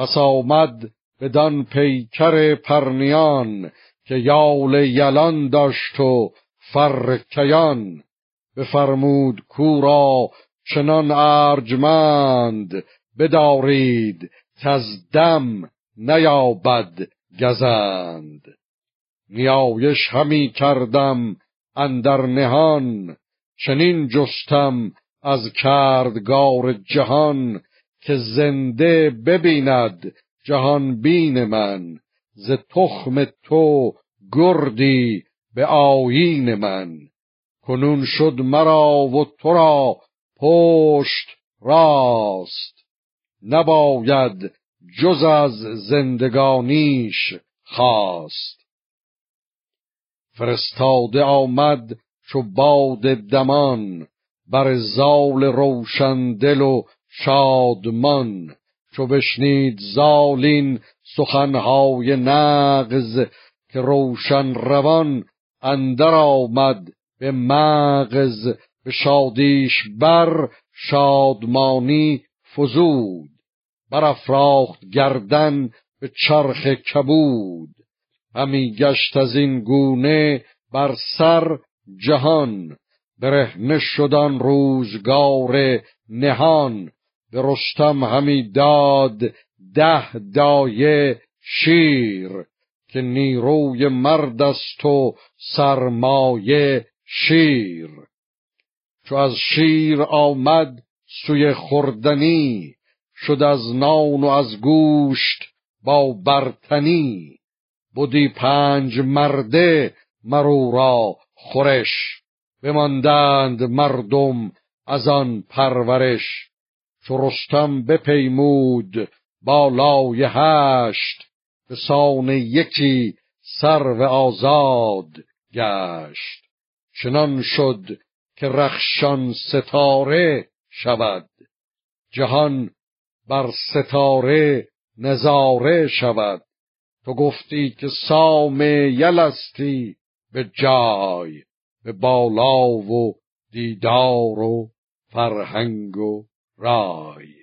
پس آمد بدان پیکر پرنیان که یال یلان داشت و فرکیان بفرمود کورا چنان ارجمند بدارید تز دم نیابد گزند. نیایش همی کردم اندر نهان چنین جستم از کردگار جهان. که زنده ببیند جهان بین من ز تخم تو گردی به آیین من. کنون شد مرا و تو را پشت راست. نباید جز از زندگانیش خواست. فرستاده آمد چو باد دمان بر زال روشن دل و شادمان چو بشنید زالین سخنهای نغز که روشن روان اندر آمد به مغز به شادیش بر شادمانی فزود برافراخت گردن به چرخ کبود. همی گشت از این گونه بر سر جهان برهنه شدن روزگار نهان. به رستم همی داد ده دایه شیر که نیروی مرد است و سرمایه شیر. چو از شیر آمد سوی خوردنی شد از نان و از گوشت با برتنی. بودی پنج مرده مرو را خورش بماندند مردم از آن پرورش. چو رستم بپیمود بالای هشت به سان یکی سرو آزاد گشت. چنان شد که رخشان ستاره شود. جهان بر ستاره نظاره شود. تو گفتی که سام یلستی به جای به بالا و دیدار و فرهنگ و Rồi.